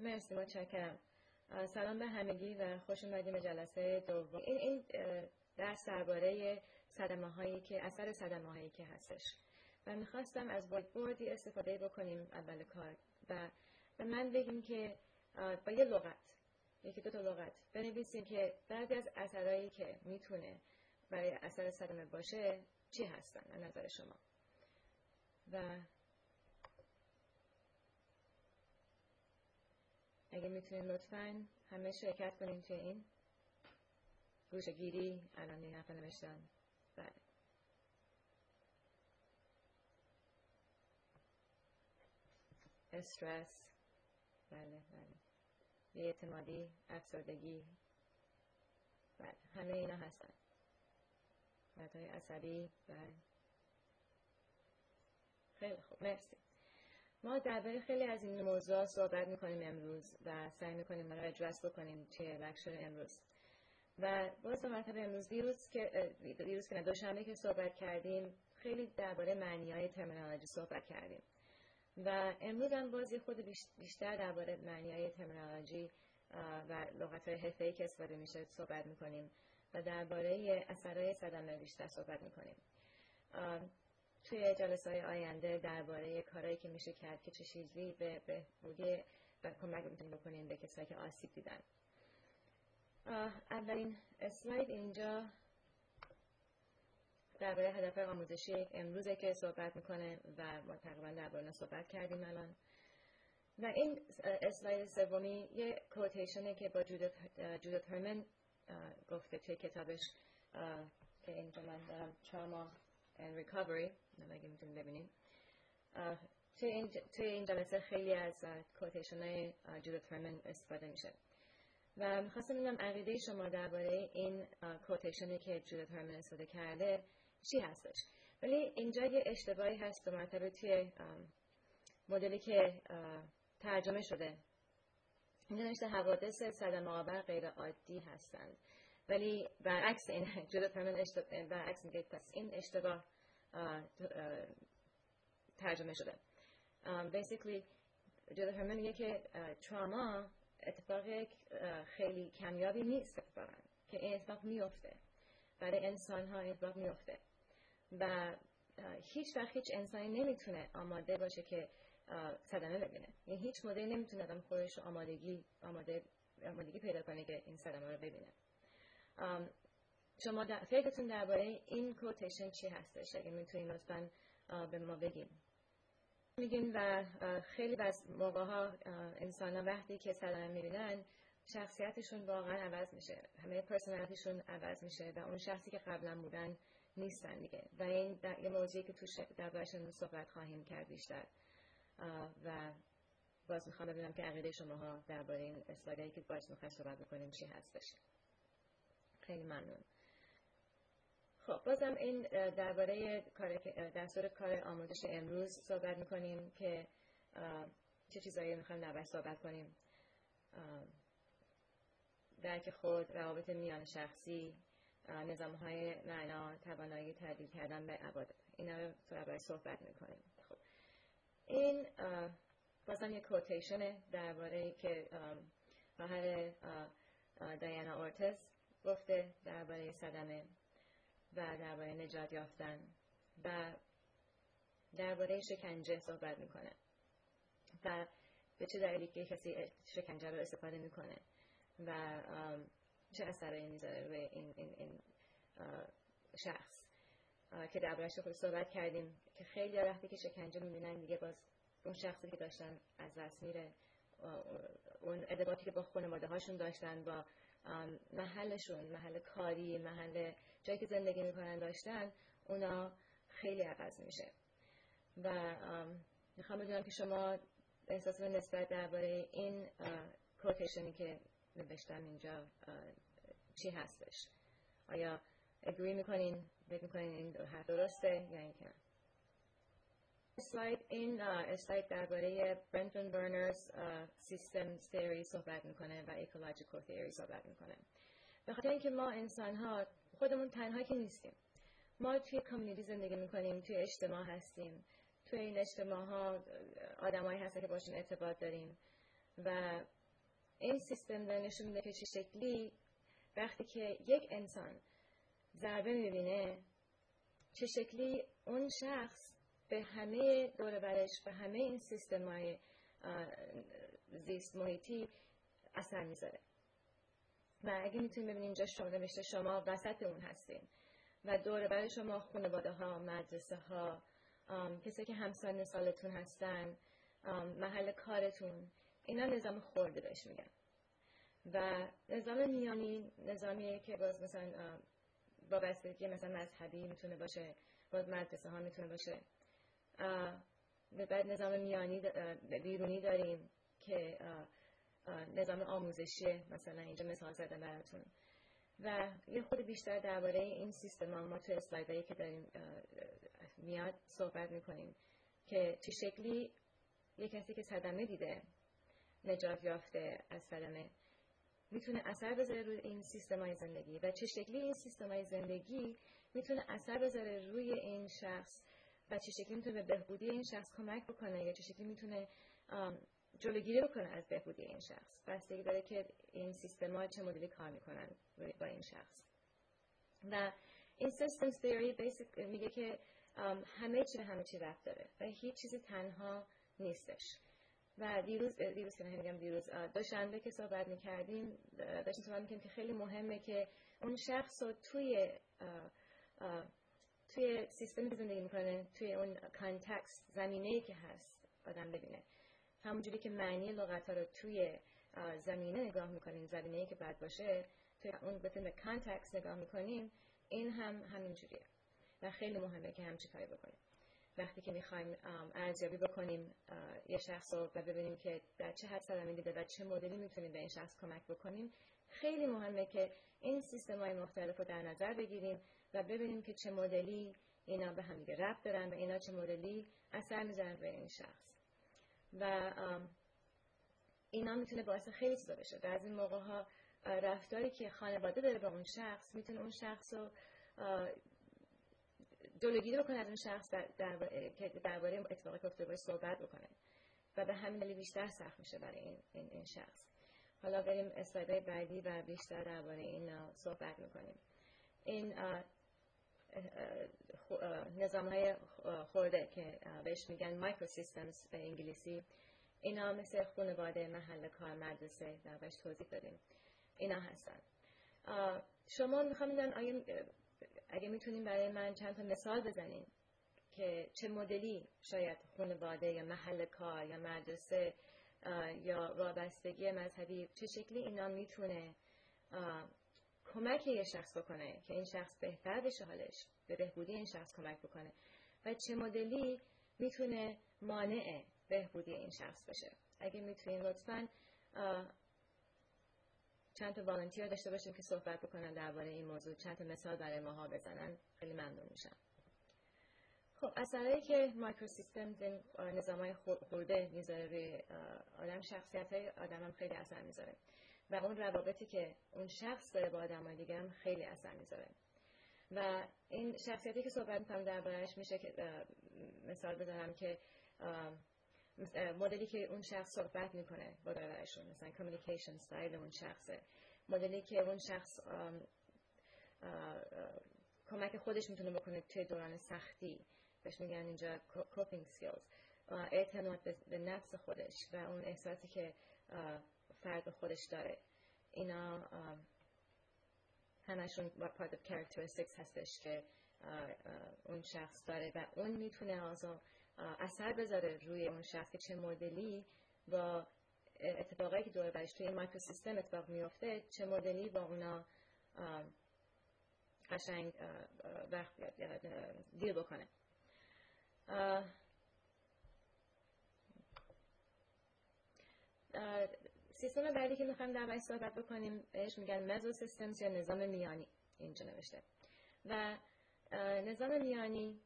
مرسی متشکرم. سلام به همگی و خوش اومدیم به جلسه دوم. این این درس درباره صدمه هایی که اثر صدمه هایی که هستش. و می‌خواستم از وایت بوردی استفاده بکنیم اول کار. و به من بگیم که با یه لغت یکی دو تا لغت بنویسیم که بعضی از اثرهایی که می‌تونه برای اثر صدمه باشه چی هستن از نظر شما؟ و اگه می‌تونین لطفا همه شرکت کنین توی این. گوشه گیری الان این نفر نوشتن بله. استرس. بله بله. اعتمادی افسردگی. بله همه اینا هستن. های عصبی بله. خیلی خوب مرسی. ما درباره خیلی از این موضوع صحبت می‌کنیم امروز و سعی می‌کنیم رو اجرس بکنیم توی لکشن امروز. و باز دو مرتبه امروز دیروز که دیروز که دوشنبه که صحبت کردیم خیلی درباره معنی های ترمینالوجی صحبت کردیم. و امروز هم بازی خود بیشتر درباره معنی های ترمینالوجی و لغت های حرفه‌ای که استفاده میشه صحبت می‌کنیم و درباره اثرهای صدمه بیشتر صحبت می‌کنیم. توی جلسه های آینده درباره کارهایی که میشه کرد که چه چیزی به بهبودی و کمک می‌تونیم بکنیم به کسایی که آسیب دیدن. اولین اسلاید اینجا درباره هدف آموزشی امروزه که صحبت می‌کنه و ما تقریبا درباره صحبت کردیم الان. و این اسلاید سومی یه کوتیشنه که با جودت هرمن گفته توی کتابش که اینجا من دارم trauma and recovery. اگه می‌تونیم ببینیم توی این, توی این جلسه خیلی از کوتیشن های جودت هرمن استفاده میشه و می‌خواستم ببینم عقیده شما درباره این کوتیشنی که جودت هرمن استفاده کرده چی هستش ولی اینجا یه اشتباهی هست به مرتبه توی مدلی که ترجمه شده اینجا نوشته حوادث صدمه آور غیر عادی هستند ولی برعکس این جودت هرمن اشتباه برعکس میگه پس این اشتباه ترجمه شده. basically جودت هرمن میگه که تراما اتفاق خیلی کمیابی نیست اتفاقا که این اتفاق میفته برای انسان ها اتفاق میفته و هیچ وقت هیچ انسانی نمی‌تونه آماده باشه که صدمه ببینه. یعنی هیچ مدلی نمی‌تونه آدم خودش آمادگی آماده آمادگی پیدا کنه که این صدمه رو ببینه. شما در فکرتون درباره این کوتیشن چی هستش؟ اگه می‌تونین لطفا به ما بگیم میگیم و خیلی از موقع ها انسان ها وقتی که صدمه می‌بینن شخصیتشون واقعا عوض میشه. همه پرسنالیتیشون عوض میشه و اون شخصی که قبلا بودن نیستن دیگه. و این یه موضوعی که تو دربارشون صحبت خواهیم کرد بیشتر. و باز می‌خوام ببینم که عقیده شماها درباره این اسلایدی که باز می‌خوایم صحبت بکنیم چی هستش. خیلی ممنون. خب بازم این درباره کار دستور کار آموزش امروز صحبت می‌کنیم که چه چیزایی می‌خوایم درباره صحبت کنیم. درک خود روابط میان شخصی نظام های معنا توانایی تبدیل کردن به عبادت اینا رو درباره صحبت می‌کنیم. خب این بازم یک کوتیشنه درباره که محل دایانا اورتس گفته درباره صدمه و درباره نجات یافتن و درباره شکنجه صحبت می‌کنه و به چه دلیلی که کسی شکنجه رو استفاده می‌کنه و چه اثرایی می‌ذاره روی این, این, این شخص. که دربارش خود صحبت کردیم که خیلی وقتی که شکنجه می‌بینن دیگه باز اون شخصی که داشتن از دست میره اون ادباتی که با خانواده هاشون داشتن با محلشون محل کاری محل جایی که زندگی می‌کنن داشتن اونا خیلی عوض میشه. و می‌خوام بدونم که شما احساس نسبت درباره این کوتیشنی که نوشتم اینجا چی هستش؟ آیا اگری می‌کنین؟ فکر می‌کنین این حرف درسته یا اینکه اسلاید این اسلاید درباره برنتون برنرز سیستم تیوری صحبت می‌کنه و اکولوژیکال تیوری صحبت می‌کنه. به خاطر اینکه ما انسان ها خودمون تنها که نیستیم. ما توی کامیونیتی زندگی می‌کنیم توی اجتماع هستیم. توی این اجتماع ها آدمایی هستن که باشون ارتباط داریم. و این سیستم داره نشون میده که چه شکلی وقتی که یک انسان ضربه می‌بینه چه شکلی اون شخص به همه دور برش به همه این سیستم های زیست محیطی اثر می‌ذاره. و اگه می‌تونیم ببینیم اینجا شما نوشته شما وسط اون هستین و دور بر شما خانواده ها مدرسه ها کسی که همسان سالتون هستن محل کارتون اینا نظام خورده بهش میگن. و نظام میانی نظامیه که باز مثلا وابستگی مثلا مذهبی می‌تونه باشه باز مدرسه ها می‌تونه باشه. بعد نظام میانی بیرونی داریم که نظام آموزشی مثلا اینجا مثال زدم براتون. و یه خود بیشتر درباره این سیستم ما تو اسلایدهایی که داریم میاد صحبت می‌کنیم که چه شکلی یه کسی که صدمه دیده نجات یافته از صدمه می‌تونه اثر بذاره روی این سیستم های زندگی و چه شکلی این سیستم های زندگی می‌تونه اثر بذاره روی این شخص و چه شکلی می‌تونه به بهبودی این شخص کمک بکنه یا چه شکلی می‌تونه جلوگیری بکنه از بهبودی این شخص. بستگی داره که این سیستم ها چه مدلی کار می‌کنن با این شخص. و این سیستم تیوری میگه که همه چی به همه چی رفت داره و هیچ چیزی تنها نیستش. و دیروز دیروز که نمیگم دیروز دوشنبه که صحبت می‌کردیم داشتیم صحبت می‌کردیم که خیلی مهمه که اون شخص رو توی توی سیستمی که زندگی می‌کنه توی اون context زمینه که هست آدم ببینه. همونجوری که معنی لغت ها رو توی زمینه نگاه می‌کنیم زمینه که بعد باشه توی اون بتون context نگاه می‌کنیم این هم همینجوریه. و خیلی مهمه که همچی کاری بکنیم. وقتی که می‌خوایم ارزیابی بکنیم یه شخص رو و ببینیم که در چه حد صدمه دیده و چه مدلی می‌تونیم به این شخص کمک بکنیم خیلی مهمه که این سیستم های مختلف رو در نظر بگیریم و ببینیم که چه مدلی اینا به هم ربط دارن و اینا چه مدلی اثر می‌ذارن به این شخص. و اینا می‌تونه باعث خیلی چیزا بشه. بعضی موقع ها رفتاری که خانواده داره با اون شخص می‌تونه اون شخص رو جلوگیری بکنه از اون شخص که درباره اتفاقی که افتاده صحبت بکنه. و به همین دلیل بیشتر سخت میشه برای این, این, این شخص. حالا بریم اسلایدهای بعدی و بیشتر درباره این صحبت می‌کنیم. این نظام های خورده که بهش میگن مایکرو سیستمز به انگلیسی اینا مثل خانواده محل کار مدرسه در بهش توضیح دادیم. اینا هستن. شما می‌خوام آیا اگه می‌تونیم برای من چند تا مثال بزنیم که چه مدلی شاید خانواده یا محل کار یا مدرسه یا وابستگی مذهبی چه شکلی اینا می‌تونه کمک یه شخص بکنه که این شخص بهتر بشه حالش به بهبودی این شخص کمک بکنه. و چه مدلی می‌تونه مانع بهبودی این شخص بشه. اگه می‌تونین لطفا چند تا والنتیر داشته باشیم که صحبت بکنن درباره این موضوع. چند تا مثال برای ماها بزنن. خیلی ممنون میشم. خب اثرایی که مایکرو سیستم نظام های خورده می‌ذاره روی آدم شخصیت های آدم هم خیلی اثر می‌ذاره. و اون روابطی که اون شخص داره با آدم های دیگه هم خیلی اثر می‌ذاره. و این شخصیتی که صحبت می‌کنم دربارهش میشه که مثال بزنم که مدلی که اون شخص صحبت می‌کنه با برادرشون مثلا communication style اون شخصه. مدلی که اون شخص کمک خودش می‌تونه بکنه توی دوران سختی. بهش میگن اینجا coping skills اعتماد به نفس خودش و اون احساسی که فرد خودش داره. اینا همشون part of characteristics هستش که اون شخص داره و اون می‌تونه آزا اثر بذاره روی اون شخص که چه مدلی با اتفاقایی که دور برش توی مایکرو سیستم اتفاق میفته چه مدلی با اونا قشنگ وقت دیل بکنه. سیستم بعدی که می‌خوایم در صحبت بکنیم بهش میگن مزو سیستمز یا نظام میانی. اینجا نوشته. و نظام میانی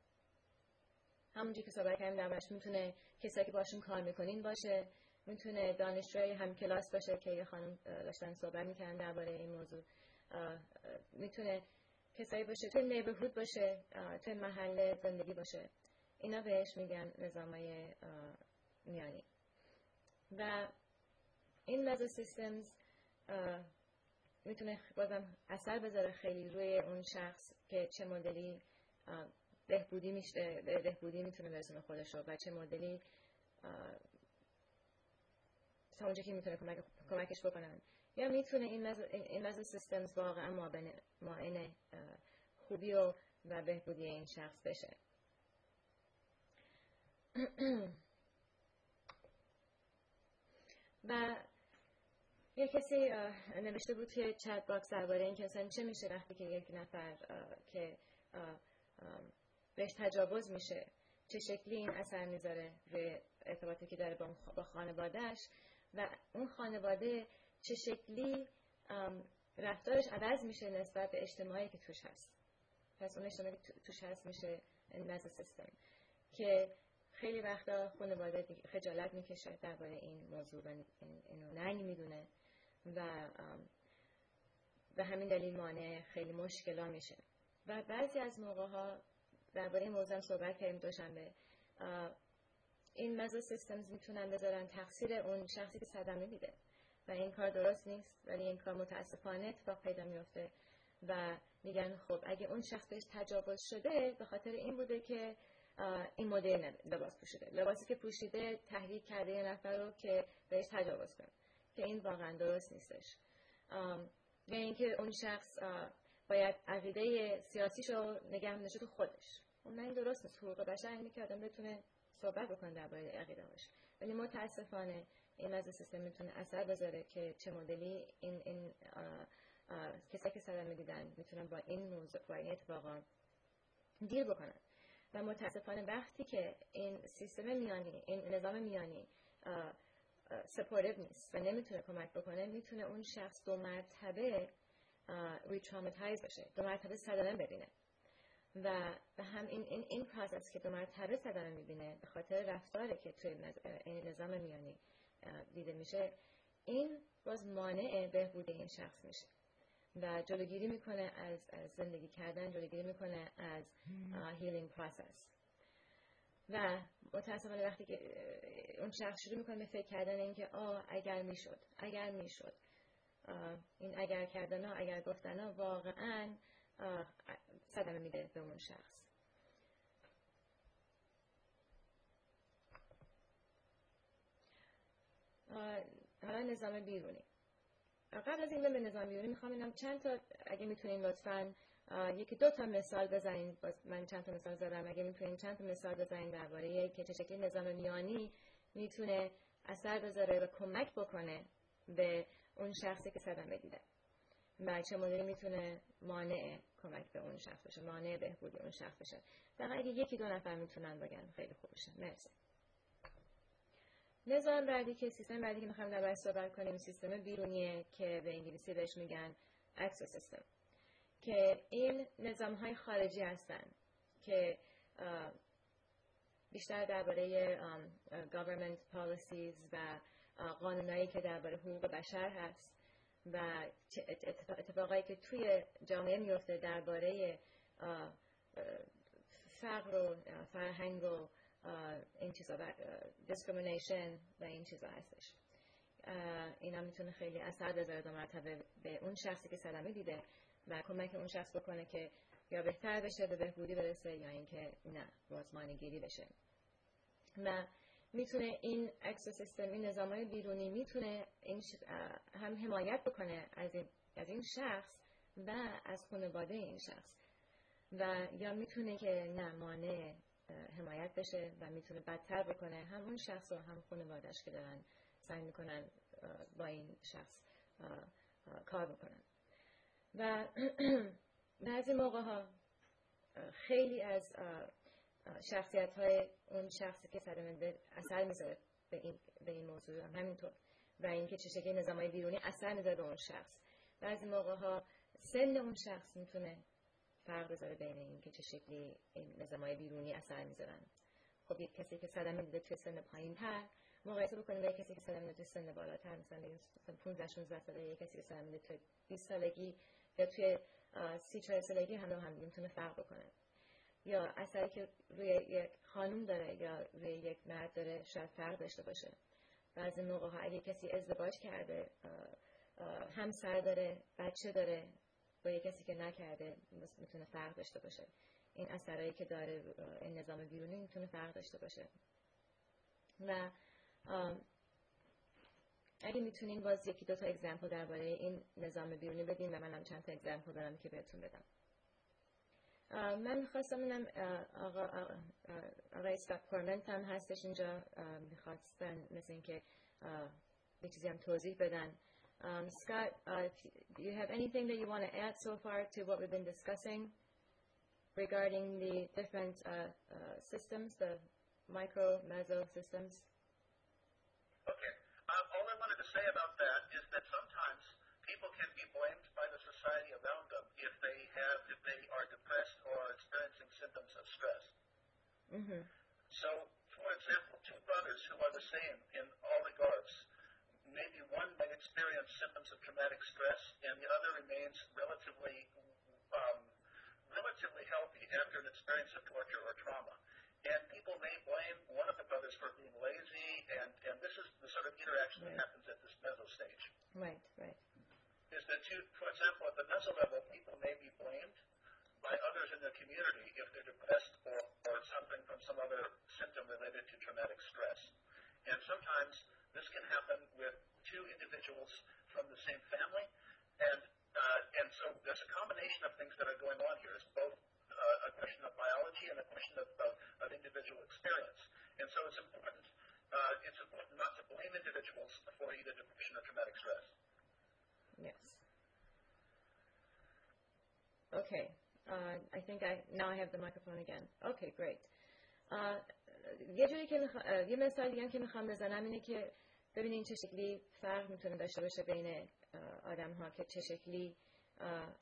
همونجوری که صحبت کردیم دربارش می‌تونه کسایی که باشون کار می‌کنین باشه می‌تونه دانشجوی هم کلاس باشه که یه خانم داشتن صحبت می‌کنن درباره این موضوع. می‌تونه کسایی باشه توی نیبرهود باشه توی محل زندگی باشه. اینا بهش میگن نظامای میانی. و این مزو سیستمز می‌تونه بازم اثر بذاره خیلی روی اون شخص که چه مدلی بهبودی میشه بهبودی می‌تونه برسونه خودش رو و چه مدلی تا اونجا که می‌تونه کمک، کمکش بکنن. یا می‌تونه این مزو, این سیستمز واقعا معین خوبی و, و بهبودی این شخص بشه. و یه کسی نوشته بود که چت باکس درباره این که چه میشه وقتی که یک نفر که بهش تجاوز میشه چه شکلی این اثر می‌ذاره روی ارتباطی که داره با خانوادهش و اون خانواده چه شکلی رفتارش عوض میشه نسبت به اجتماعی که توش هست. پس اون اجتماعی که توش هست میشه نزد سیستم که خیلی وقتا خانواده خجالت می‌کشه درباره این موضوع و اینو ننگ می‌دونه. و به همین دلیل مانع خیلی مشکل میشه. و بعضی از موقع ها درباره موضوع صحبت کردیم دوشنبه. این مزا سیستمز می‌تونن بذارن تقصیر اون شخصی که صدمه میده. و این کار درست نیست ولی این کار متاسفانه اتفاق پیدا میفته و میگن خب اگه اون شخص بهش تجاوز شده به خاطر این بوده که این مدل لباس پوشیده. لباسی که پوشیده تحریک کرده یه نفر رو که بهش تجاوز کنه. که این واقعا درست نیستش. یا اینکه اون شخص باید عقیده سیاسیش رو نگه داشته تو خودش. اون خب، این درست نیست. حقوق بشر اینه که آدم بتونه صحبت بکنه درباره عقیده هاش ولی متاسفانه این از سیستم می‌تونه اثر بذاره که چه مدلی این این کسایی که صدمه دیدن می‌تونن با این موضوع با این اتفاقا deal بکنن. و متاسفانه وقتی که این سیستم میانی این نظام میانی supportive نیست و نمی‌تونه کمک بکنه می‌تونه اون شخص دو مرتبه retraumatize بشه دو مرتبه صدمه ببینه. و به هم این این این process که دو مرتبه صدمه می‌بینه به خاطر رفتاری که توی نظام میانی دیده میشه این باز مانع بهبود این شخص میشه. و جلوگیری می‌کنه از, از زندگی کردن جلوگیری می‌کنه از healing process و متاسفانه وقتی که اون شخص شروع می‌کنه به فکر کردن اینکه آه اگر می‌شد اگر می‌شد این اگر کردن ها اگر گفتن ها واقعا صدمه میده به اون شخص. حالا نظام بیرونی. قبل از این به نظام بیرونی می‌خوام اینم چند تا اگه می‌تونین لطفا یکی دو تا مثال بزنین. من چند تا مثال زدم. اگه می‌تونین چند تا مثال بزنین درباره که چه شکلی نظام میانی می‌تونه اثر بذاره و کمک بکنه به اون شخصی که صدمه دیده. و چه مدلی می‌تونه مانع کمک به اون شخص بشه مانع بهبودی اون شخص بشه. فقط اگه یکی دو نفر می‌تونن بگن خیلی خوب بشه. مرسی. نظام بعدی که سیستم بعدی که می‌خوایم در صحبت کنیم سیستم بیرونیه که به انگلیسی بهش میگن اکسو سیستم. که این نظام های خارجی هستن که بیشتر درباره government policies و قانونایی که درباره حقوق بشر هست و اتفاقایی که توی جامعه میفته درباره فقر و فرهنگ و این چیزا discrimination و این چیزا هستش. اینا می‌تونه خیلی اثر بذاره دو مرتبه به اون شخصی که صدمه دیده و کمک اون شخص بکنه که یا بهتر بشه به بهبودی برسه یا اینکه نه بازمانی گیری بشه. و می‌تونه این اکسوسیستم این نظام های بیرونی می‌تونه این هم حمایت بکنه از این, از این شخص و از خانواده این شخص. و یا می‌تونه که نه مانع حمایت بشه و می‌تونه بدتر بکنه هم اون شخص و هم خانوادهش که دارن سعی می‌کنن با این شخص کار بکنن. و بعضی موقع ها خیلی از شخصیت های اون شخصی که صدمه اثر می‌ذاره به این, به این موضوع هم همینطور. و اینکه چه شکلی نظام های بیرونی اثر می‌ذاره به اون شخص. بعضی موقع ها سن اون شخص می‌تونه فرق بذاره بین این که چه شکلی این نظام های بیرونی اثر می‌ذارن. خب یک کسی که صدمه دیده توی سن پایین تر مقایسه بکنیم با کسی که صدمه دیده توی سن بالاتر. مثلا 15 16 ساله یک کسی که صدمه دیده توی 20 سالگی یا توی 30 40 سالگی هم هم می‌تونه فرق بکنه. یا اثری که روی یک خانم داره یا روی یک مرد داره شاید فرق داشته باشه. بعضی موقع ها اگه کسی ازدواج کرده همسر داره بچه داره با یه کسی که نکرده می‌تونه فرق داشته باشه. این اثرایی که داره این نظام بیرونی می‌تونه فرق داشته باشه. و اگه می‌تونین باز یکی دو تا اگزمپل درباره این نظام بیرونی بدین و منم چند تا اگزمپل دارم که بهتون بدم من می‌خواستم اینم آقا آقای کارمنت هم هستش اینجا می‌خواستن مثل اینکه یه چیزی هم توضیح بدن Um, Scott, uh, do you have anything that you want to add so far to what we've been discussing regarding the different uh, uh, systems, the micro, meso systems? Okay. They are depressed or experiencing symptoms of stress. Mm-hmm. So, for example, two brothers who are the same in all regards maybe one may experience symptoms of traumatic stress, and the other remains relatively um, relatively healthy after an experience of torture or trauma. And people may blame one of the brothers for being lazy, and, and this is the sort of interaction right. that happens at this meso stage. Right, right. Is that you, for example, at the meso level, people may be blamed by others in the community if they're depressed or, or suffering from some other symptom related to traumatic stress. And sometimes this can happen with two individuals from the same family, and uh, and so there's a combination of things that are going on here. It's I think I now I have the microphone again. Okay, great. Uh, یه جوری که یه مثال دیگه که می‌خوام بزنم اینه که ببینین چه شکلی فرق می‌تونه داشته باشه بین آدم ها که چه شکلی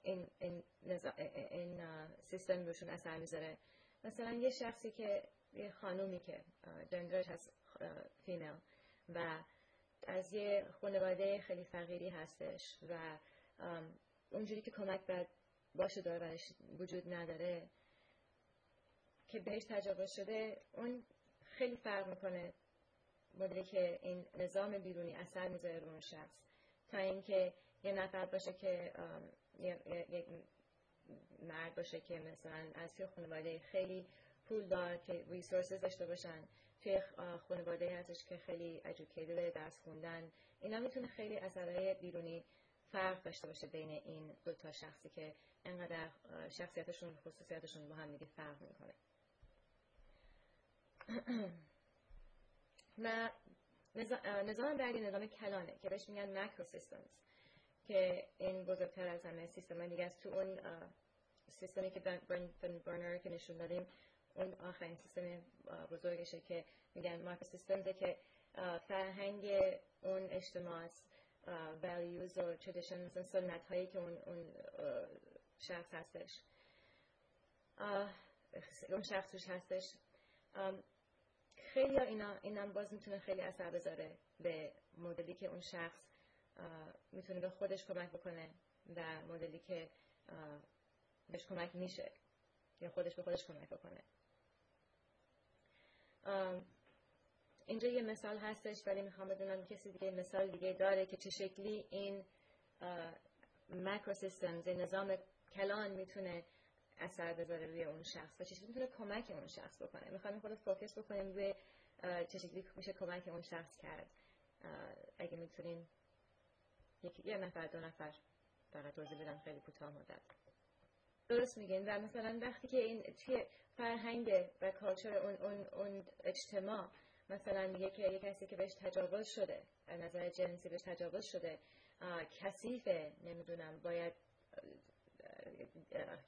این, این, این سیستم روشون اثر می‌ذاره مثلا یه شخصی که یه خانومی که جندرش هست فیمیل و از یه خانواده خیلی فقیری هستش و اونجوری که کمک باید باشه داره وجود نداره که بهش تجاوز شده اون خیلی فرق می‌کنه مدلی که این نظام بیرونی اثر می‌ذاره رو اون شخص. تا اینکه یه نفر باشه که یک مرد باشه که مثلا از توی خانواده خیلی پول دار که ریسورسز داشته باشن توی خانواده هستش که خیلی educated درس خوندن اینا می‌تونه خیلی اثرهای بیرونی فرق داشته باشه بین این دو تا شخصی که انقدر شخصیتشون خصوصیتشون با هم دیگه فرق می‌کنه. و نظام بعدی نظام کلانه که بهش میگن مکرو سیستمز که این بزرگتر از همه سیستم دیگه از تو اون سیستمی که برن برنر که نشون دادیم اون آخرین سیستم بزرگشه که میگن ماکرو سیستمزه که فرهنگ اون اجتماع values و traditions و سنت هایی که اون, اون شخص هستش. اون شخص توش هستش. خیلی اینا اینم باز می‌تونه خیلی اثر بذاره به مدلی که اون شخص می‌تونه به خودش کمک بکنه و مدلی که بهش کمک میشه یا خودش به خودش کمک بکنه. اینجا یه مثال هستش ولی می‌خوام بدونم کسی دیگه مثال دیگه داره که چه شکلی این مکرو سیستمز نظام کلان می‌تونه اثر بذاره روی اون شخص و چه می‌تونه کمک اون شخص بکنه. می‌خوایم خود فوکس بکنیم روی چه شکلی میشه کمک اون شخص کرد. اگه می‌تونیم یه نفر دو نفر فقط توضیح بدم خیلی کوتاه مدت. درست میگین. و مثلا وقتی که این توی فرهنگ و کالچر اون, اون, اون اجتماع مثلا میگه که یه کسی که بهش تجاوز شده از نظر جنسی بهش تجاوز شده کثیفه نمی‌دونم باید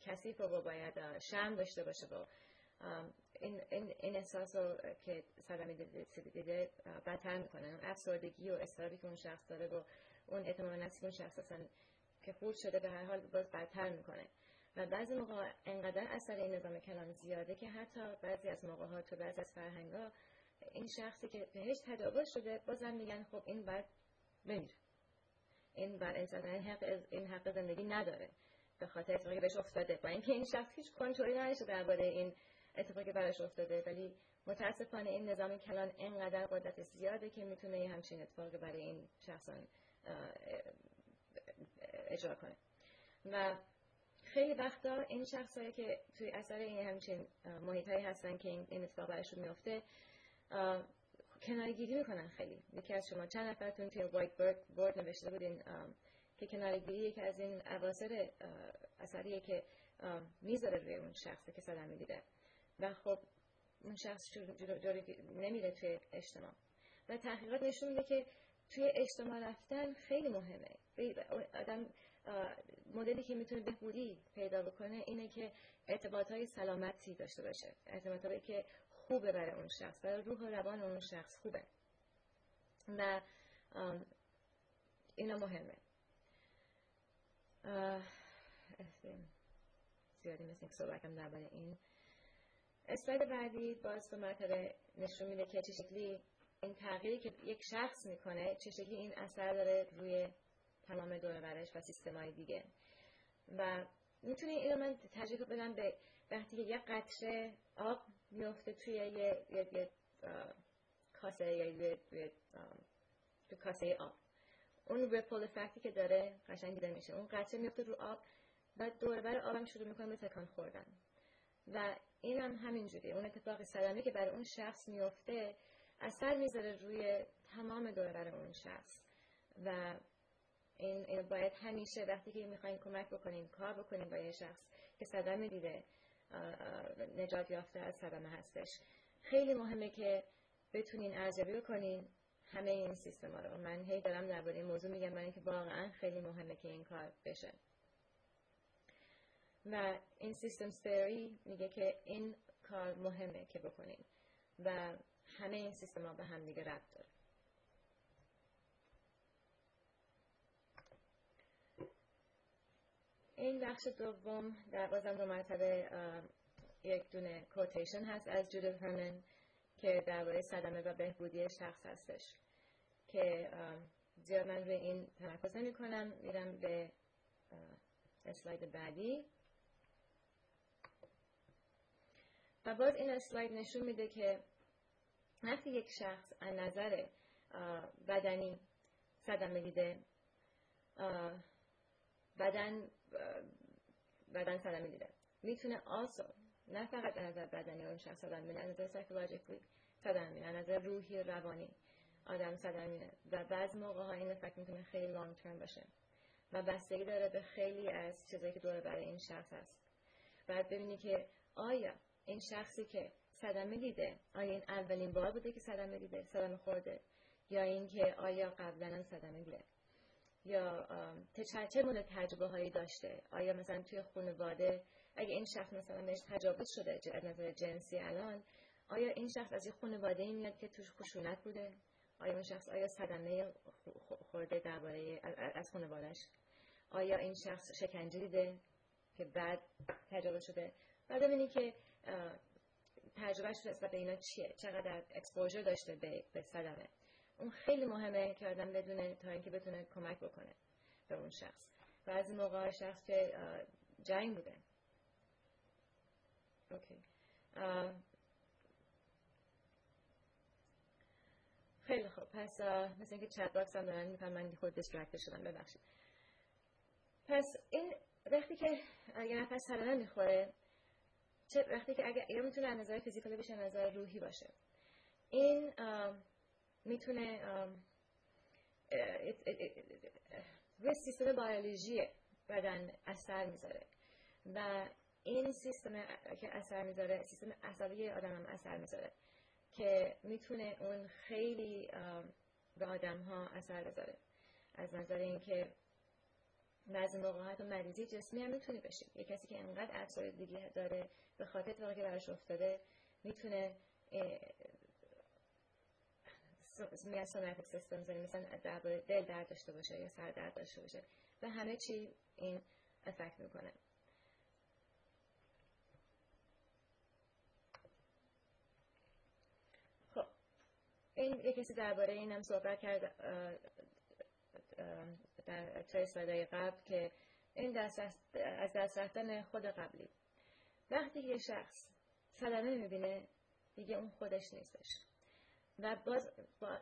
کثیف و باید شم داشته باشه با این, این, این احساس رو که صدمه دیده بدتر می‌کنه. اون افسردگی و استرابی که اون شخص داره و اون اعتماد نفسی اون شخص اصلا که خورد شده به هر حال باز بدتر می‌کنه. و بعضی موقع انقدر اثر این نظام کلام زیاده که حتی بعضی از موقع ها تو بعضی از فرهنگ ها این شخصی که بهش تجاوز شده بازم میگن خب این بعد بمیر این بر انسان این حق, این حق زندگی نداره. به خاطر اتفاقی بهش افتاده. با اینکه این شخص هیچ کنترلی نداشته درباره این اتفاقی براش افتاده ولی متاسفانه این نظام کلان اینقدر قدرت زیاده که می‌تونه یه همچین اتفاق برای این شخصان اجرا کنه. و خیلی وقتا این شخصایی که توی اثر این همچین محیط هایی هستن که این اتفاق برشون میفته کنارگیری می‌کنن خیلی. یکی از شما چند نفرتون توی وایت بورد نوشته بودین که کنارگیری یکی از این عواصر اثریه که می‌ذاره روی اون شخصی که صدمه دیده و خب اون شخص جوری نمیره توی اجتماع. و تحقیقات نشون میده که توی اجتماع رفتن خیلی مهمه. آدم مدلی که می‌تونه بهبودی پیدا بکنه اینه که ارتباط های سلامتی داشته باشه. ارتباط که خوبه برای اون شخص برای روح و روان اون شخص خوبه. و اینا مهمه. زیادی مثل که صحبت هم درباره این. اسلاید بعدی باز دو مرتبه نشون میده که چه شکلی این تغییری که یک شخص می‌کنه چه شکلی این اثر داره روی تمام دور برش و سیستم دیگه. و می‌تونی اینو من تجربه بدم به وقتی که یک قطره آب میفته توی یه, یه،, یه کاسه یا یه, یه کاسه آب. اون ریپل افکتی که داره قشنگ دیده میشه. اون قطره میفته رو آب و دوربر آبم شروع می‌کنه به تکان خوردن. و این هم همینجوری اون اتفاق صدمه که برای اون شخص میفته اثر می‌ذاره روی تمام دوربر اون شخص. و این باید همیشه وقتی که می‌خواین کمک بکنین کار بکنین با یه شخص که صدمه دیده نجات یافته از صدمه هستش. خیلی مهمه که بتونین ارزیابی بکنین. همه این سیستم ها رو. من هی دارم درباره این موضوع میگم من که واقعا خیلی مهمه که این کار بشه. و این سیستم ستیری میگه که این کار مهمه که بکنین و همه این سیستم به هم دیگه ربط داره. این بخش دوم در بازم دو مرتبه یک دونه کوتیشن هست از جودل هرمن. که درباره صدمه و بهبودی شخص هستش. که زیاد من روی این تمرکز نمی کنم میرم به اسلاید بعدی. و باز این اسلاید نشون میده که وقتی یک شخص از نظر بدنی صدمه دیده بدن بدن صدمه دیده. می‌تونه آسو نه فقط از نظر بدنی اون شخص صدمه میده از نظر سایکولوژیکلی میده از نظر روحی روانی آدم صدمه. میده و بعض موقع ها این افکت می‌تونه خیلی لانگ ترم باشه. و بستگی داره به خیلی از چیزایی که دور برای این شخص هست. بعد ببینی که آیا این شخصی که صدمه دیده آیا این اولین بار بوده که صدمه دیده صدمه خورده؟ یا اینکه آیا قبلا صدمه دیده؟ یا چه مدل تجربه هایی داشته؟ آیا مثلا توی خانواده اگه این شخص مثلا بهش تجاوز شده از نظر جنسی الان آیا این شخص از یه خانواده میاد که توش خشونت بوده؟ آیا این شخص آیا صدمه خورده درباره از خانوادهش آیا این شخص شکنجه دیده که بعد تجاوز شده؟ بعد ببینی که تجربهش نسبت به اینا چیه؟ چقدر exposure داشته به, به صدمه؟ اون خیلی مهمه که آدم بدونه تا اینکه بتونه کمک بکنه به اون شخص. بعضی موقع شخص که جنگ بوده. OK خیلی خوب پس مثل اینکه chat box هم دارن می‌کنم من خود distract شدم ببخشید پس این وقتی که یه نفر سلامه می‌خوره چه وقتی که اگر یا می‌تونه از نظر فیزیکالی بشه نظر روحی باشه این می‌تونه روی سیستم بیولوژی بدن اثر می‌ذاره و این سیستم که اثر می‌ذاره سیستم عصبی آدم هم اثر می‌ذاره که می‌تونه اون خیلی به آدم ها اثر بذاره. از نظر اینکه بعضی موقع حتی مریضی جسمی هم می‌تونه بشه یه کسی که انقدر دیگه داره به خاطر اتفاقی که براش افتاده می‌تونه میگن سوماتیک سیستم یعنی مثلا درباره دل درد داشته باشه یا سر درد داشته باشه. و همه چی این افکت می‌کنه خب این یه کسی درباره این هم صحبت کرد در چه ساده قبل که این دست از دست رفتن خود قبلی. وقتی یه شخص صدمه می‌بینه دیگه اون خودش نیستش. و باز با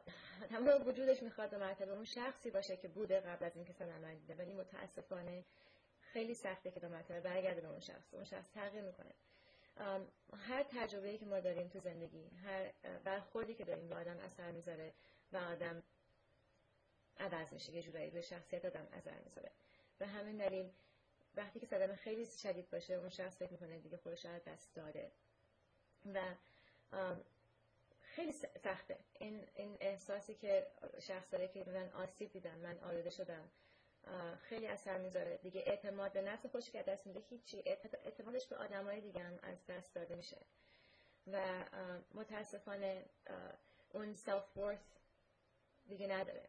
تمام وجودش می‌خواد به مرتبه اون شخصی باشه که بوده قبل از اینکه سلام دیده ولی متاسفانه خیلی سخته که به مرتبه برگرده به اون شخص. اون شخص تغییر می‌کنه. هر تجربه‌ای که ما داریم تو زندگی هر برخوردی که داریم با آدم اثر می‌ذاره و آدم عوض میشه یه جورایی روی شخصیت آدم اثر می‌ذاره. به همین دلیل وقتی که صدمه خیلی شدید باشه اون شخص فکر می‌کنه دیگه خودش رو دست داده. و خیلی سخته. این, این احساسی که شخص داره که من آسیب دیدم من آلوده شدم خیلی اثر می‌ذاره. دیگه اعتماد به نفس خودش که دست میده هیچی. اعتمادش به آدمای دیگه هم از دست داده میشه. و متاسفانه اون سلف ورث دیگه نداره.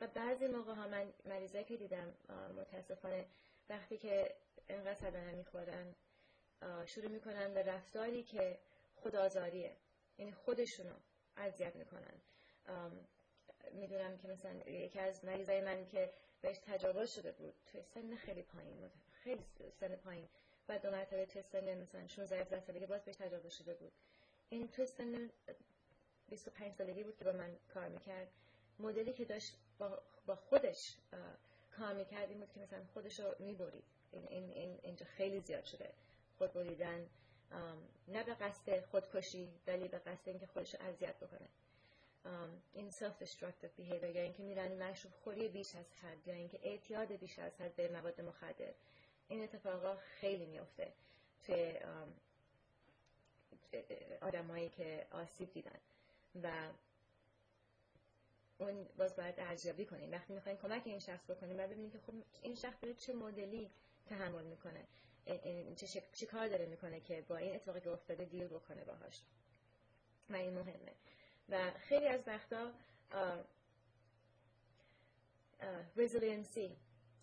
و بعضی موقع ها من مریضه که دیدم متاسفانه وقتی که اینقدر صدمه می‌خورن شروع می‌کنن به رفتاری که خودآزاریه. یعنی خودشونو اذیت می‌کنن. می‌دونم که مثلا یکی از مریضای من که بهش تجاوز شده بود. توی سن خیلی پایین خیلی سن پایین. و دو مرتبه توی سن مثلا 16 17 سالگی باز بهش تجاوز شده بود. این توی سن 25 سالگی بود که با من کار می‌کرد. مدلی که داشت با, خودش کار می‌کرد این بود که مثلا خودش رو می‌برید. این, این, این اینجا خیلی زیاد شده. خود بریدن نه به قصد خودکشی ولی به قصد اینکه خودش رو اذیت بکنه. این self destructive behavior یا اینکه میرن مشروب خوری بیش از حد یا اینکه اعتیاد بیش از حد به مواد مخدر. این اتفاقا خیلی میفته توی آدمایی که آسیب دیدن. و اون باز باید ارزیابی کنیم. وقتی می‌خوایم کمک این شخص بکنیم و ببینیم که خب این شخص داره چه مدلی تحمل می‌کنه. چه, چه کار داره می‌کنه که با این اتفاقی که افتاده دیل بکنه باهاش. و این مهمه. و خیلی از وقتا resiliency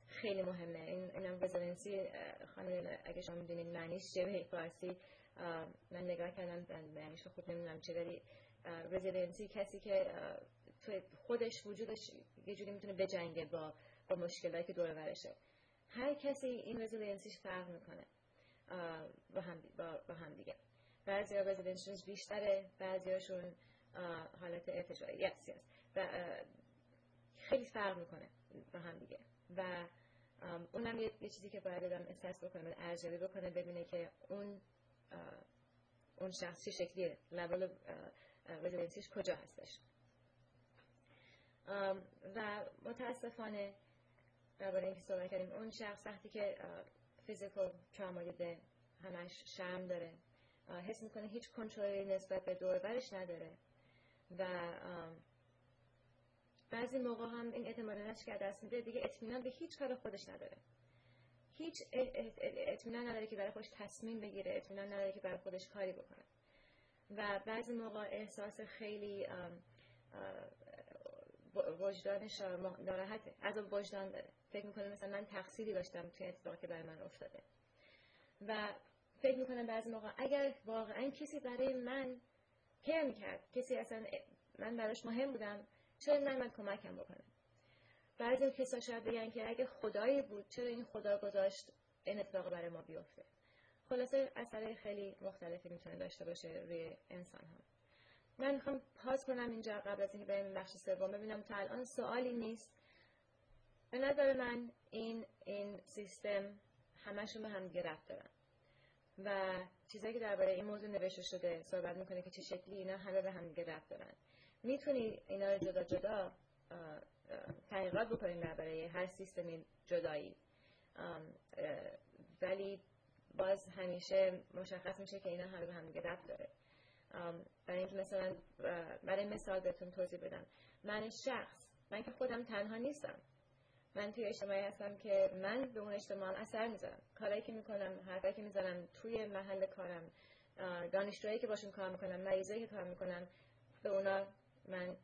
خیلی مهمه. این اینم resiliency خانم اگه شما می‌دونید معنیش به فارسی من نگاه کردم معنیش خوب نمی‌دونم چه ولی resiliency کسی که خودش وجودش یه جوری می‌تونه بجنگه با با مشکلاتی که دور ورشه هر کسی این resiliency ش فرق می‌کنه با هم, با, با هم دیگه. بعضی ها resiliency ش بیشتره بعضی هاشون حالت ارتجاعی yes, yes. و خیلی فرق می‌کنه با هم دیگه. و اونم یه, یه چیزی که باید دادم احساس بکنه ارزیابی بکنه ببینه که اون اون شخص چه شکلیه. level resiliency ش کجا هستش. و متاسفانه درباره اینکه صحبت کردیم اون شخص وقتی که فیزیکال تراما دیده همش شرم داره. حس می‌کنه هیچ کنترلی نسبت به دوربرش نداره. و بعضی موقع هم این اعتماد نفس که دست میده. دیگه اطمینان به هیچ کار خودش نداره. هیچ اطمینان نداره که برای خودش تصمیم بگیره اطمینان نداره که برای خودش کاری بکنه. و بعضی موقع احساس خیلی وجدانش ناراحته. از وجدان داره فکر می‌کنه مثلا من تقصیری داشتم توی اتفاقی که برای من افتاده. و فکر می‌کنم بعضی موقع اگر واقعا کسی برای من کیر می‌کرد کسی اصلا من براش مهم بودم. چرا نه من کمکم بکنه بعضی کسا شاید بگن که اگه خدایی بود چرا این خدا گذاشت این اتفاق برای ما بیفته؟ خلاصه اثر خیلی مختلفی می‌تونه داشته باشه روی انسان ها من می‌خوام پاس کنم اینجا قبل از اینکه بریم بخش سوم. ببینم تا الان سوالی نیست. به نظر من این این سیستم همشون به هم گرفت دارن. و چیزایی که درباره این موضوع نوشته شده صحبت می‌کنه که چه شکلی اینا همه به هم دیگه رفت دارن. می‌تونی اینا رو جدا جدا تحقیقات بکنیم درباره هر سیستمی جدایی. ولی باز همیشه مشخص میشه که اینا همه به هم دیگه رفت داره. برای اینکه مثلا برای مثال بهتون توضیح بدم. من شخص من که خودم تنها نیستم. من توی اجتماعی هستم که من به اون اجتماع اثر می‌ذارم. کارهایی که می‌کنم حرفایی که می‌زنم توی محل کارم دانشجوهایی که باشون کار می‌کنم مریضایی که کار می‌کنم به اونا من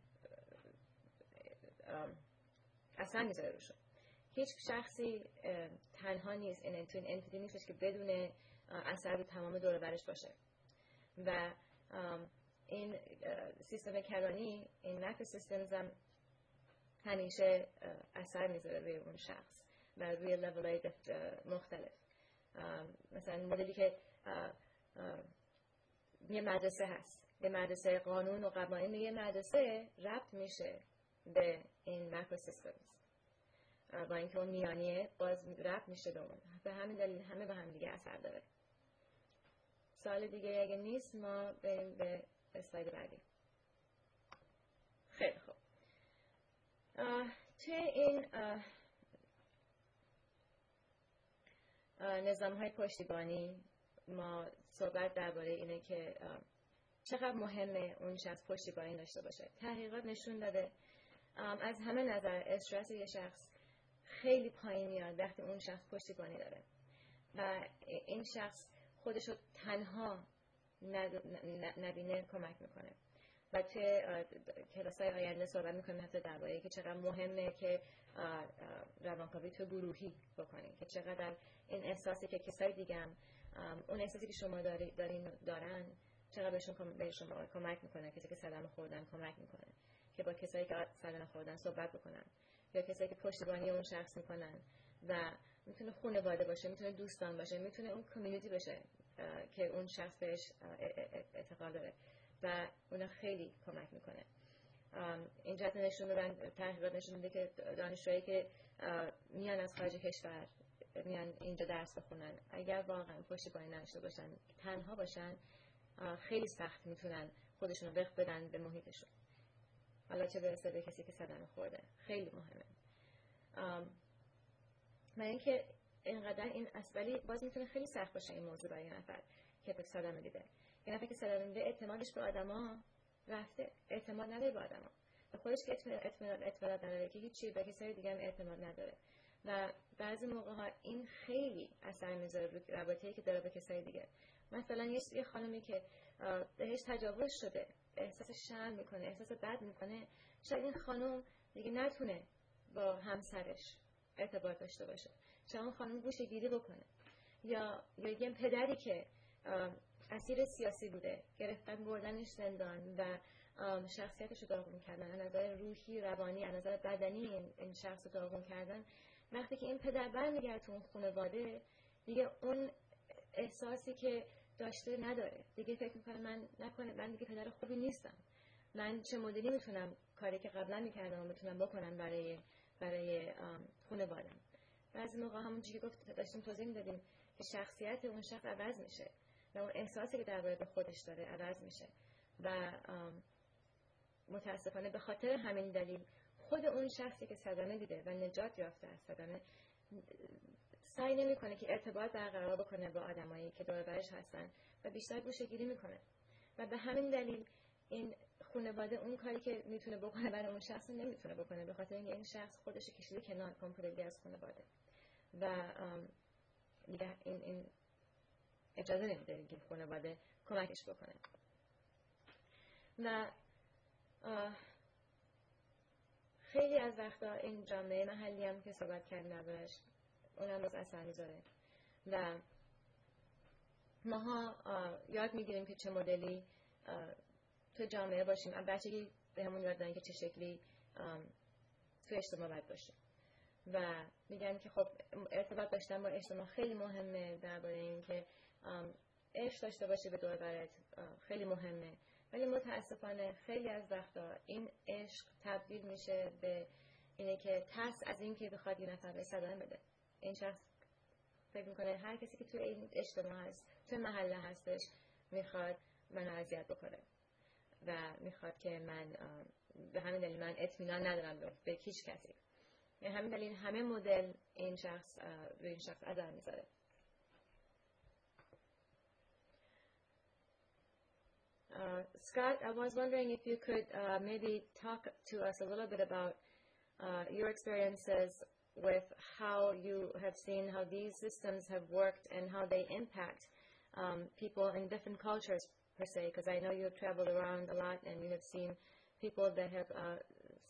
اثر می‌ذاره روشون. هیچ شخصی تنها نیست. این تو این انتیتی نیستش که بدون اثر به تمام دور برش باشه. و این سیستم کرانی این نفع سیستم همیشه اثر می‌ذاره روی اون شخص و روی لیول های مختلف. مثلا مدلی که یه مدرسه هست یه مدرسه قانون و قوانین یه مدرسه ربط میشه به این مکرو سیستمز با اینکه اون میانیه باز ربط میشه به اون. به همین دلیل همه به هم دیگه اثر داره. سال دیگه اگه نیست ما بریم به اسلاید بعدی. خیلی خوب. توی این نظام های پشتیبانی ما صحبت درباره اینه که چقدر مهمه اون شخص پشتیبانی داشته باشه. تحقیقات نشون داده. از همه نظر استرس یه شخص خیلی پایین میاد وقتی اون شخص پشتیبانی داره. و این شخص خودش رو تنها نبینه کمک می‌کنه. و توی کلاس های آینده صحبت می‌کنیم حتی درباره که چقدر مهمه که روانکاوی تو گروهی بکنیم که چقدر این احساسی که کسای دیگه اون احساسی که شما دارین دارن چقدر بهشون به شما کمک می‌کنه کسی که سلام خوردن کمک می‌کنه که با کسایی که سلام خوردن صحبت بکنن یا کسایی که پشتیبانی اون شخص می‌کنن و می‌تونه خانواده باشه می‌تونه دوستان باشه می‌تونه اون کمیونیتی باشه که اون شخص بهش اعتقاد داره. و اون خیلی کمک می‌کنه. این جهت نشون دادن تحقیقات نشون میده که دانشجوهایی که میان از خارج کشور میان اینجا درس بخونن اگر واقعا پشتیبانی نداشته باشن تنها باشن خیلی سخت می‌تونن خودشون رو وقت بدن به محیطشون. حالا چه برسه به کسی که صدمه خورده. خیلی مهمه. و اینکه اینقدر این ولی باز می‌تونه خیلی سخت باشه این موضوع برای نفر که صدمه دیده. یه نفر که صدمه دیده اعتمادش به آدما رفته. اعتماد نداره به آدما به خودش که اعتماد اعتماد نداره. که هیچی به کسای دیگه هم اعتماد نداره. و بعضی موقع ها این خیلی اثر می‌ذاره روی رابطه‌ای که داره به کسای دیگه. مثلا یه خانمی که بهش تجاوز شده احساس شرم می‌کنه احساس بد می‌کنه شاید این خانم دیگه نتونه با همسرش ارتباط داشته باشه. شاید اون خانم گوشه گیری بکنه. یا یا یه پدری که اسیر سیاسی بوده گرفتن بردنش زندان و شخصیتش رو داغون کردن. از نظر روحی روانی از نظر بدنی این شخص رو داغون کردن. وقتی که این پدر برمیگرده تو اون خانواده دیگه اون احساسی که داشته نداره. دیگه فکر می‌کنه من نکنه من دیگه پدر خوبی نیستم. من چه مدلی می‌تونم کاری که قبلا می‌کردم و می‌تونم بکنم برای برای خانوادم بعضی موقع همون چیزی گفت داشتیم توضیح می‌دادیم که شخصیت اون شخص عوض میشه. و اون احساسی که درباره به خودش داره عوض میشه. و متاسفانه به خاطر همین دلیل خود اون شخصی که صدمه دیده و نجات یافته از صدمه سعی نمی‌کنه که ارتباط برقرار بکنه با آدمایی که دور برش هستن و بیشتر گوشه گیری می‌کنه. و به همین دلیل این خانواده اون کاری که می‌تونه بکنه برای اون شخص نمی‌تونه بکنه به خاطر اینکه این شخص خودش کشیده کنار کامپلیتلی از خانواده. و دیگه این این اجازه نمیده که خانواده کمکش بکنه. و خیلی از وقتا این جامعه محلی هم که صحبت کردیم دربارش اونم باز اثر می‌ذاره. و ماها یاد می‌گیریم که چه مدلی تو جامعه باشیم. بچگی به همون یاد دارن که چه شکلی تو اجتماع باید باشیم و میگن که خب ارتباط داشتن با اجتماع خیلی مهمه درباره این که عشق داشته باشی به دور خیلی مهمه. ولی متاسفانه خیلی از وقتا این عشق تبدیل میشه به اینه که ترس از اینکه بخواد یه نفر به صدمه بده. این شخص فکر می‌کنه هر کسی که توی این اجتماع هست توی محله هستش می‌خواد من اذیت بکنه و می‌خواد که من به همین دلیل من اطمینان ندارم به هیچ کسی. به همین دلیل همه مدل این شخص روی این شخص اثر می‌ذاره. Scott, I was wondering if you could uh, maybe talk to us a little bit about uh, your experiences with how you have seen how these systems have worked and how they impact um, people in different cultures per se, because I know you have traveled around a lot and you have seen people that have uh,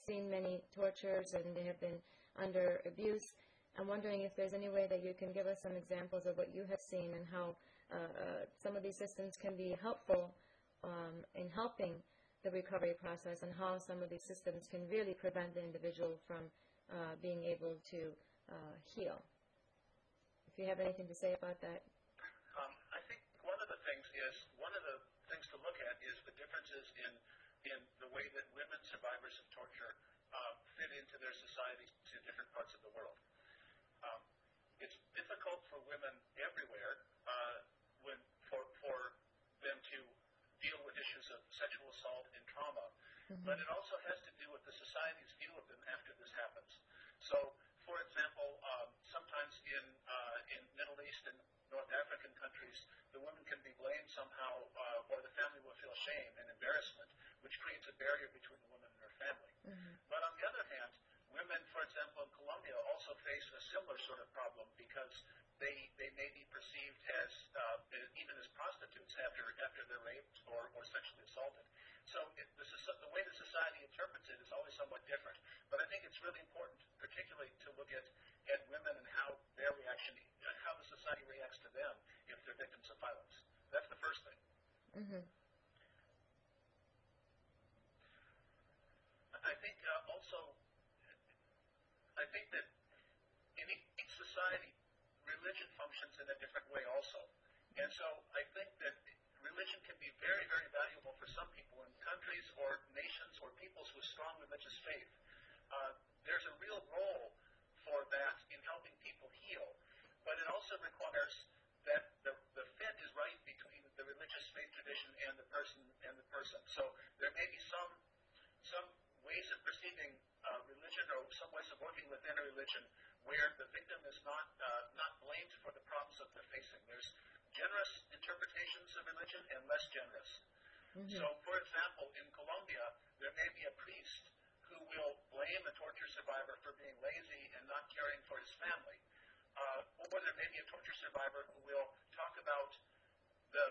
seen many tortures and they have been under abuse. I'm wondering if there's any way that you can give us some examples of what you have seen and how uh, uh, some of these systems can be helpful um, in helping the recovery process and how some of these systems can really prevent the individual from uh, being able to uh, heal. If you have anything to say about that. Um, I think one of the things is, one of the things to look at is the differences in in the way that women survivors of torture uh, fit into their societies in different parts of the world. Um, it's difficult for women everywhere uh, when for for them to deal with issues of sexual assault and trauma, mm-hmm. but it also has to do with the society's view of them after this happens. So, for example, um, sometimes in uh, in Middle East and North African countries, the woman can be blamed somehow, uh, or the family will feel shame and embarrassment, which creates a barrier between the woman and her family. Mm-hmm. But on the other hand, women, for example, in Colombia, also face a similar sort of problem because they they may be perceived as uh, even as prostitutes after after they're raped or, or sexually assaulted. So it, the, the way the society interprets it is always somewhat different. But I think it's really important, particularly to look at, at women and how their reaction, how the society reacts to them if they're victims of violence. That's the first thing. Mm-hmm. I think uh, also, I think that in each society, religion functions in a different way also. And so I think that religion can be very, very valuable for some people in countries or nations or peoples with strong religious faith. Uh, there's a real role for that in helping people heal, but it also requires that the, the fit is right between the religious faith tradition and the person and the person. So there may be some some ways of perceiving uh, religion or some ways of working within a religion where the victim is not uh, not blamed for the problems that they're facing. There's generous interpretations of religion and less generous. Mm-hmm. So, for example, in Colombia, there may be a priest who will blame a torture survivor for being lazy and not caring for his family. Uh, or there may be a torture survivor who will talk about the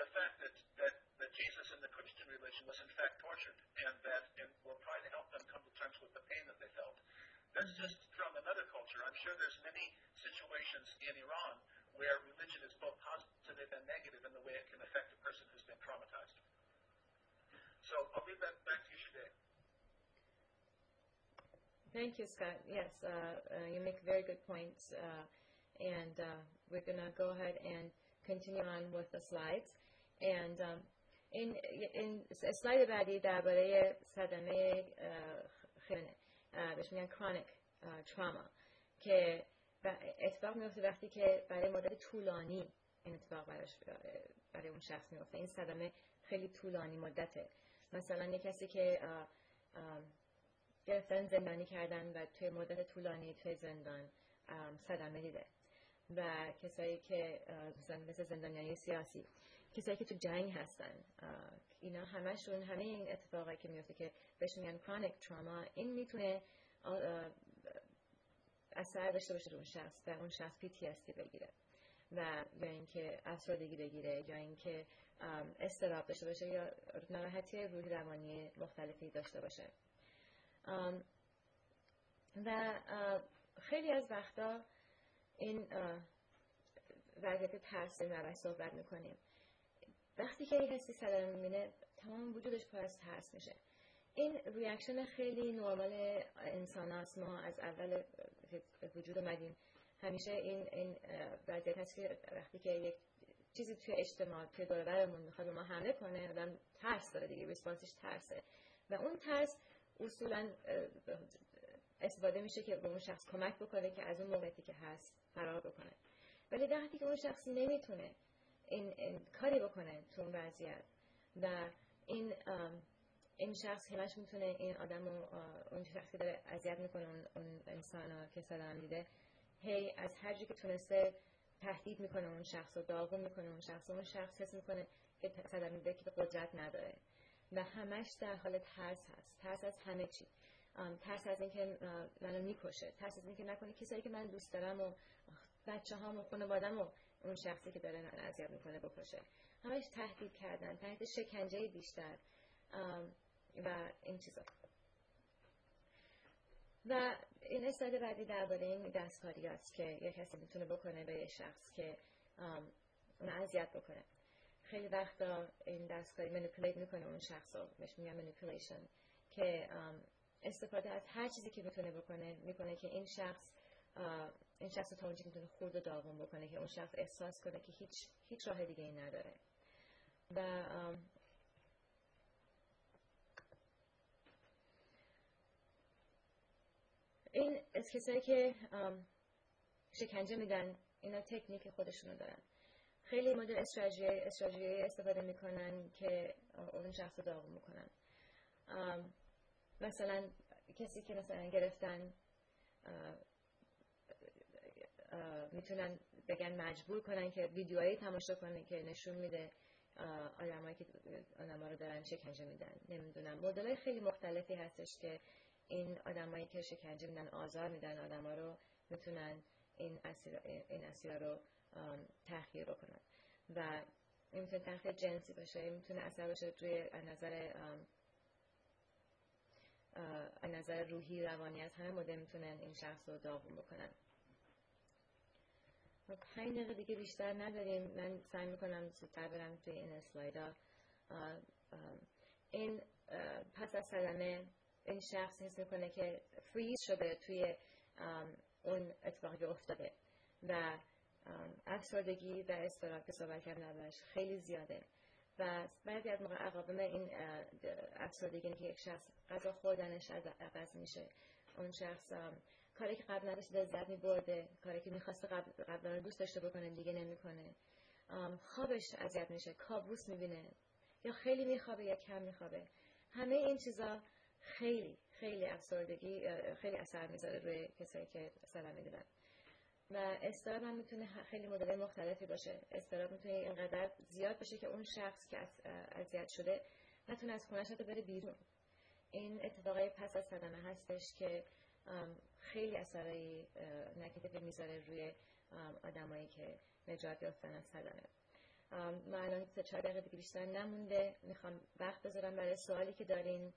the fact that, that, that Jesus and the Christian religion was in fact tortured and that and will try to help them come to terms with the pain that they felt. That's mm-hmm. just from another culture. I'm sure there's many situations in Iran where religion is both positive and negative in the way it can affect a person who's been traumatized. So I'll leave that back to you, Shade. Thank you, Scott. Yes, uh, uh, you make very good points. Uh, and uh, we're going to go ahead and continue on with the slides. And um, این این اسلاید بعدی درباره صدمه خیلی بهش میگن chronic trauma که اتفاق میفته وقتی که برای مدت طولانی این اتفاق براش برای اون شخص میفته این صدمه خیلی طولانی مدته. مثلا یه کسی که گرفتن زندانی کردن و توی مدت طولانی توی زندان صدمه دیده. و کسایی که مثل زندانیان سیاسی کسایی که تو جنگ هستن اینا همشون همه این اتفاقایی که میفته که بهش میگن کرونیک تراما این می‌تونه اثر داشته باشه اون شخص و اون شخص PTSD بگیره. و یا اینکه افسردگی بگیره یا اینکه استراب داشته باشه یا ناراحتی روحی روانی مختلفی داشته باشه. و خیلی از وقتا این وضعیت ترس رو صحبت می‌کنیم. وقتی که یه حسی صدر می‌بینه تمام وجودش پر از ترس میشه. این ریاکشن خیلی نرمال انسان هست ما از اول وجود اومدیم. همیشه این این وضعیت هست که وقتی که یک چیزی توی اجتماع توی دوربرمون می‌خواد به ما حمله کنه آدم ترس داره دیگه ریسپانسش ترسه. و اون ترس اصولا استفاده میشه که به اون شخص کمک بکنه که از اون موقعیتی که هست فرار بکنه. ولی وقتی که اون شخص نمی‌تونه این, این کاری بکنه تو اون وضعیت و این این شخص همش می‌تونه این آدم و اون شخصی داره اذیت می‌کنه اون, اون انسان که صدام دیده هی از هر که تونسته تهدید می‌کنه اون شخص و داغون می‌کنه اون شخص و اون شخص حس می‌کنه که صدام میده که قدرت نداره. و همش در حال ترس هست. ترس از همه چی. ترس از اینکه منو می‌کشه. ترس از اینکه نکنه کسایی که من دوست دارم و بچه هام و خانوادم و اون شخصی که داره من اذیت می‌کنه بکشه. همش تهدید کردن تحت شکنجه بیشتر. و این چیزا. و این اسلاید بعدی درباره این دستکاری است که یک کسی می‌تونه بکنه به یه شخص که اون اذیت بکنه. خیلی وقتا این دستکاری منیپولیت می‌کنه اون شخص رو. بهش میگن منیپولیشن که استفاده از هر چیزی که می‌تونه بکنه می‌کنه که این شخص این شخص تا اونجا می‌تونه خورد و داغون بکنه که اون شخص احساس کنه که هیچ هیچ راه دیگه ای نداره. و این از کسایی که شکنجه میدن اینا تکنیک خودشونو دارن. خیلی مدل استراتژی استفاده می‌کنن که اون شخص رو داغ می‌کنن. مثلا کسی که مثلا گرفتن می‌تونن بگن مجبور کنن که ویدیوهایی تماشا کنه که نشون میده آدمایی که آدم رو دارن شکنجه میدن. نمی‌دونم. مدل خیلی مختلفی هستش که این آدمایی که شکنجه میدن آزار میدن آدما رو می‌تونن این اسیر این اسیر رو تحقیر بکنن. و این می‌تونه تحقیر جنسی باشه می‌تونه اثر باشه روی نظر نظر روحی روانی از همه مدل می‌تونن این شخص رو داغون بکنن. پنج دقیقه دیگه بیشتر نداریم. من سعی می‌کنم زودتر برم توی این اسلایدا. این پس از صدمه این شخص حس می‌کنه که فریز شده توی اون اتفاقی که افتاده. و افسردگی و استراب که صحبت کردم خیلی زیاده. و بعضی از موقع عقابم این افسردگی که یک شخص غذا خوردنش از عوض میشه. اون شخص کاری که قبل نداشت لذت میبرده کاری که می‌خواسته قبل قبلا دوست داشته بکنه دیگه نمی‌کنه. خوابش اذیت میشه کابوس می‌بینه. یا خیلی میخوابه یا کم میخوابه. همه این چیزا خیلی خیلی افسردگی خیلی اثر می‌ذاره روی کسایی که صدمه می‌دونن. و استراب هم می‌تونه خیلی مدل مختلفی باشه. استراب می‌تونه اینقدر زیاد باشه که اون شخص که اذیت شده نتونه از خونش بره بیرون. این اتفاقای پس از صدمه هستش که خیلی اثرایی نکتیو می‌ذاره روی آدمایی که نجات یافتن از صدمه. ما الان سه چهار دقیقه دیگه بیشتر نمونده. می‌خوام وقت بذارم برای سوالی که دارین.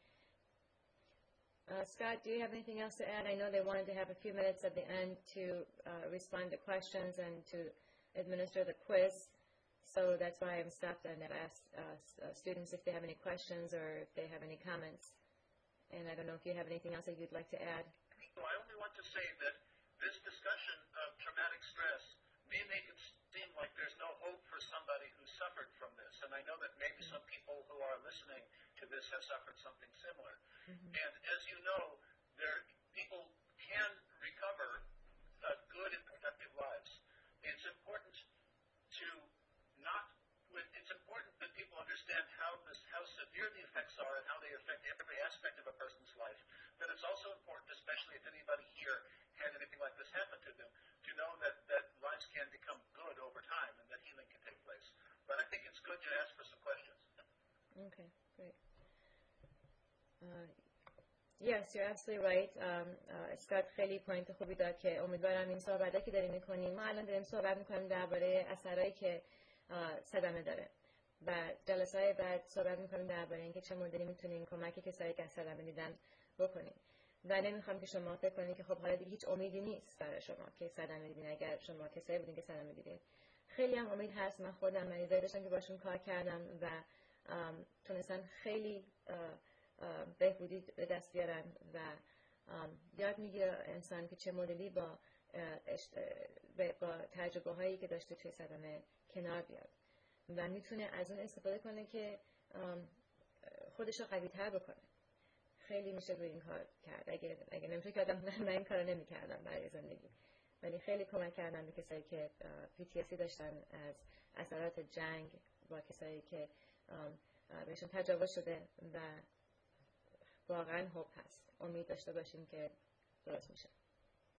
Scott, do you have anything else to add? I know they wanted to have a few minutes at the end to uh, respond to questions and to administer the quiz. So that's why I've stopped and I've asked uh, uh, students if they have any questions or if they have any comments. And I don't know if you have anything else that you'd like to add. So I only want to say that this discussion of traumatic stress may make it seem like there's no hope for somebody who suffered from this. And I know that maybe some people who are listening to this have suffered something similar. Mm-hmm. And as you know, there people can recover uh, good and productive lives. It's important to not. It's important that people understand how this, yes, you're absolutely right. Um, uh, خیلی پوینت خوبی داد که امیدوارم این صحبته که داریم می‌کنیم. ما الان داریم صحبت می‌کنیم درباره اثرایی که صدمه داره و جلسه های بعد صحبت می‌کنیم درباره اینکه چه مدلی می‌تونیم کمک کسایی که صدمه دیدن بکنیم. و نمی‌خوام که شما فکر کنید که خب حالا دیگه هیچ امیدی نیست برای شما که صدمه دیدین. اگر شما کسایی بودین که صدمه دیدین. خیلی هم امید هست. من خودم مریضایی داشتم که باشون کار کردم و تونستن خیلی بهبودی به دست بیارن و یاد می‌گیره انسان که چه مدلی با با تجربه هایی که داشته توی صدمه کنار بیاد. و می‌تونه از اون استفاده کنه که خودش رو قوی تر بکنه. خیلی میشه روی این کار کرد. اگه, اگه نمیشه که آدم من این کار نمی‌کردم برای زندگی. ولی خیلی کمک کردم به کسایی که PTSD داشتن از اثرات جنگ با کسایی که بهشون تجاوز شده و واقعا خوب هست. امید داشته باشیم که درست میشه